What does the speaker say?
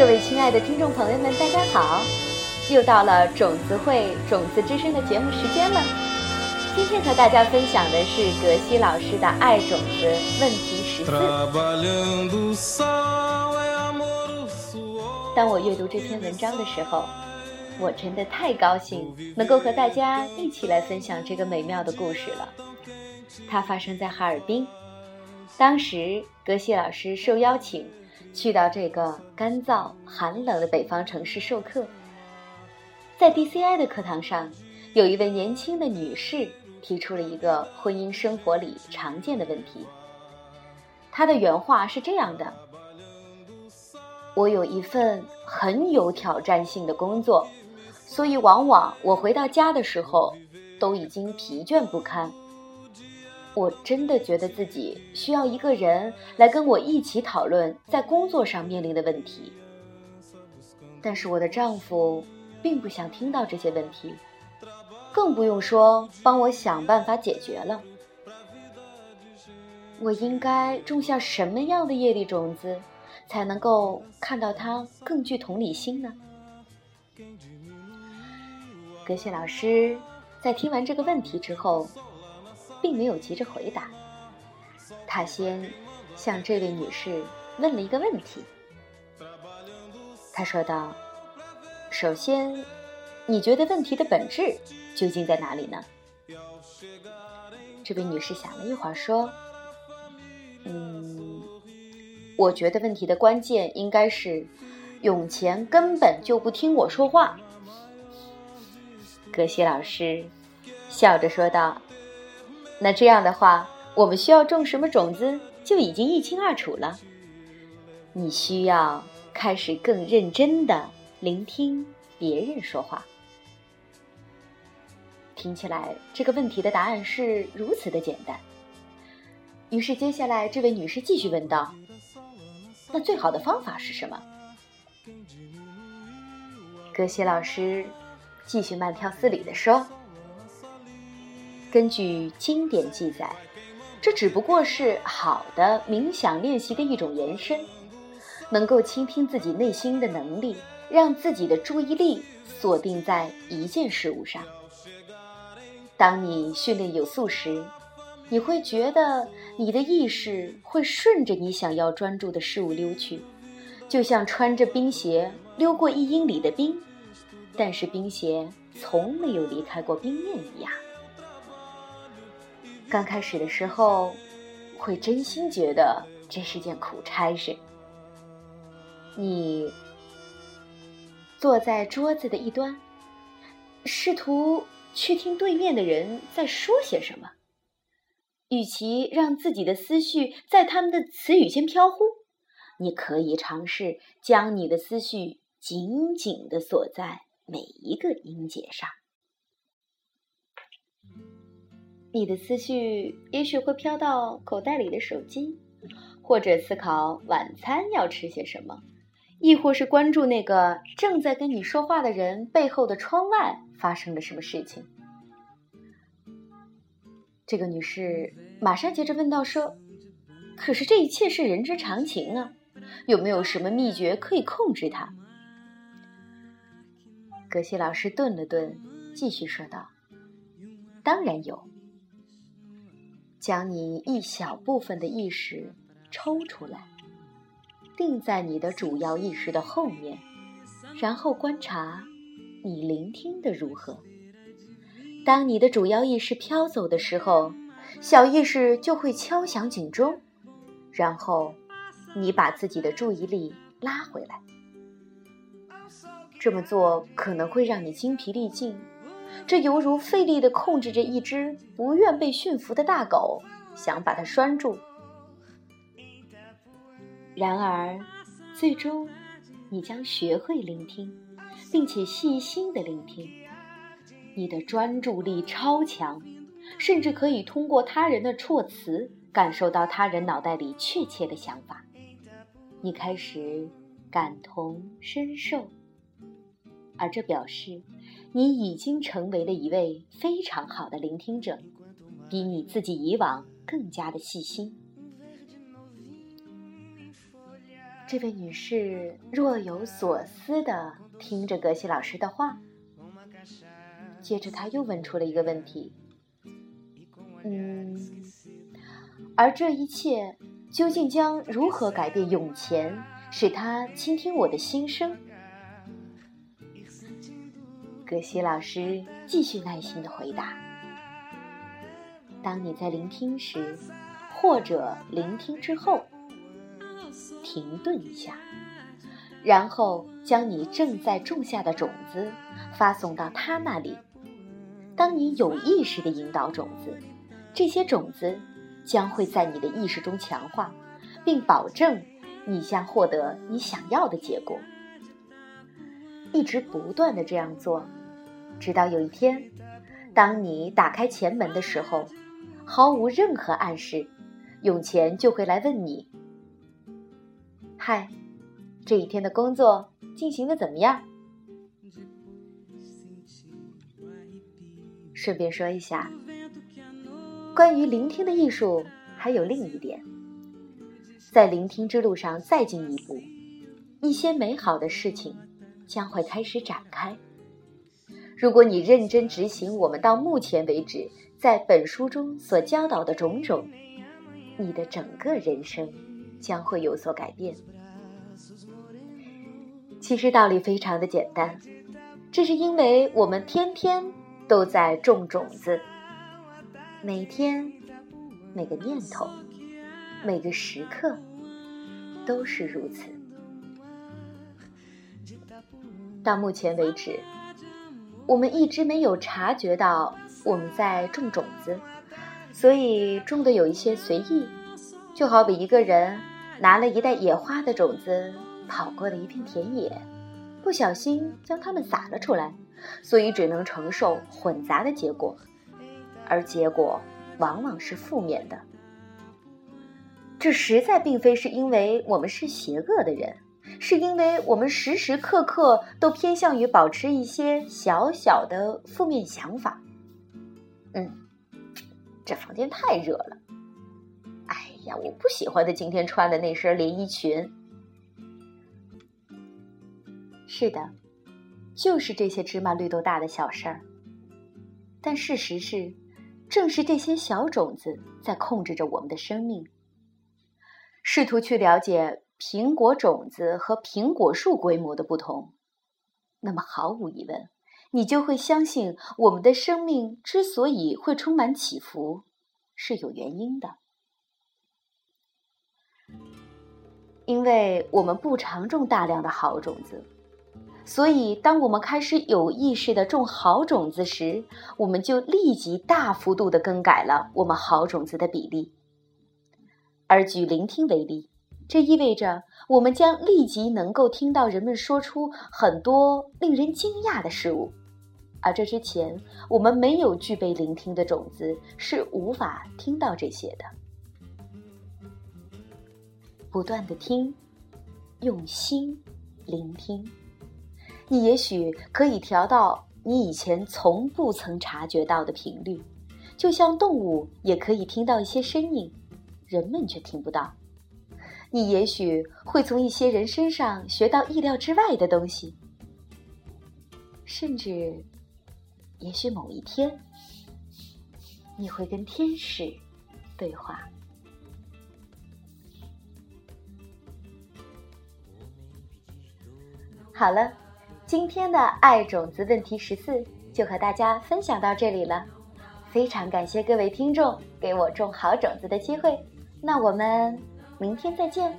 各位亲爱的听众朋友们，大家好！又到了种子会种子之声的节目时间了。今天和大家分享的是格西老师的《爱种子》问题十四。当我阅读这篇文章的时候，我真的太高兴，能够和大家一起来分享这个美妙的故事了。它发生在哈尔滨，当时格西老师受邀请。去到这个干燥寒冷的北方城市授课，在 DCI 的课堂上，有一位年轻的女士提出了一个婚姻生活里常见的问题。她的原话是这样的：“我有一份很有挑战性的工作，所以往往我回到家的时候都已经疲倦不堪。”我真的觉得自己需要一个人来跟我一起讨论在工作上面临的问题，但是我的丈夫并不想听到这些问题，更不用说帮我想办法解决了。我应该种下什么样的业力种子，才能够看到他更具同理心呢？格谢老师在听完这个问题之后。并没有急着回答，他先向这位女士问了一个问题。他说道：“首先，你觉得问题的本质究竟在哪里呢？”这位女士想了一会儿，说：“嗯，我觉得问题的关键应该是永乾根本就不听我说话。”格西老师笑着说道。那这样的话，我们需要种什么种子就已经一清二楚了。你需要开始更认真的聆听别人说话。听起来这个问题的答案是如此的简单。于是接下来这位女士继续问道：“那最好的方法是什么？”格西老师继续慢条斯理地说。根据经典记载，这只不过是好的冥想练习的一种延伸，能够倾听自己内心的能力，让自己的注意力锁定在一件事物上。当你训练有素时，你会觉得你的意识会顺着你想要专注的事物溜去，就像穿着冰鞋溜过一英里的冰，但是冰鞋从没有离开过冰面一样。刚开始的时候，会真心觉得这是件苦差事。你坐在桌子的一端，试图去听对面的人在说些什么。与其让自己的思绪在他们的词语间飘忽，你可以尝试将你的思绪紧紧地锁在每一个音节上。你的思绪也许会飘到口袋里的手机，或者思考晚餐要吃些什么，亦或是关注那个正在跟你说话的人背后的窗外发生了什么事情。这个女士马上接着问道：“说，可是这一切是人之常情啊，有没有什么秘诀可以控制它？”格西老师顿了顿，继续说道：“当然有。”将你一小部分的意识抽出来，定在你的主要意识的后面，然后观察你聆听的如何。当你的主要意识飘走的时候，小意识就会敲响警钟，然后你把自己的注意力拉回来。这么做可能会让你精疲力尽。这犹如费力地控制着一只不愿被驯服的大狗，想把它拴住。然而，最终，你将学会聆听，并且细心地聆听。你的专注力超强，甚至可以通过他人的措辞感受到他人脑袋里确切的想法。你开始感同身受，而这表示。你已经成为了一位非常好的聆听者，比你自己以往更加的细心。这位女士若有所思地听着格西老师的话，接着她又问出了一个问题：“嗯，而这一切究竟将如何改变永前，使他倾听我的心声？”葛西老师继续耐心的回答：“当你在聆听时，或者聆听之后。”停顿一下，然后将你正在种下的种子发送到他那里。当你有意识的引导种子，这些种子将会在你的意识中强化，并保证你将获得你想要的结果。一直不断的这样做，直到有一天，当你打开前门的时候，毫无任何暗示，永前就会来问你。嗨，这一天的工作进行的怎么样？顺便说一下，关于聆听的艺术，还有另一点，在聆听之路上再进一步，一些美好的事情将会开始展开。如果你认真执行我们到目前为止在本书中所教导的种种，你的整个人生。将会有所改变。其实道理非常的简单，这是因为我们天天都在种种子，每天、每个念头、每个时刻都是如此。到目前为止，我们一直没有察觉到我们在种种子，所以种的有一些随意，就好比一个人。拿了一袋野花的种子，跑过了一片田野，不小心将它们撒了出来，所以只能承受混杂的结果，而结果往往是负面的。这实在并非是因为我们是邪恶的人，是因为我们时时刻刻都偏向于保持一些小小的负面想法。嗯，这房间太热了。哎呀，我不喜欢他今天穿的那身连衣裙。是的，就是这些芝麻绿豆大的小事儿。但事实是，正是这些小种子在控制着我们的生命。试图去了解苹果种子和苹果树规模的不同，那么毫无疑问，你就会相信我们的生命之所以会充满起伏，是有原因的。因为我们不常种大量的好种子，所以当我们开始有意识的种好种子时，我们就立即大幅度的更改了我们好种子的比例。而举聆听为例，这意味着我们将立即能够听到人们说出很多令人惊讶的事物，而这之前我们没有具备聆听的种子，是无法听到这些的。不断的听，用心聆听，你也许可以调到你以前从不曾察觉到的频率，就像动物也可以听到一些声音，人们却听不到。你也许会从一些人身上学到意料之外的东西，甚至，也许某一天，你会跟天使对话。好了，今天的爱种子问题十四就和大家分享到这里了。非常感谢各位听众给我种好种子的机会，那我们明天再见。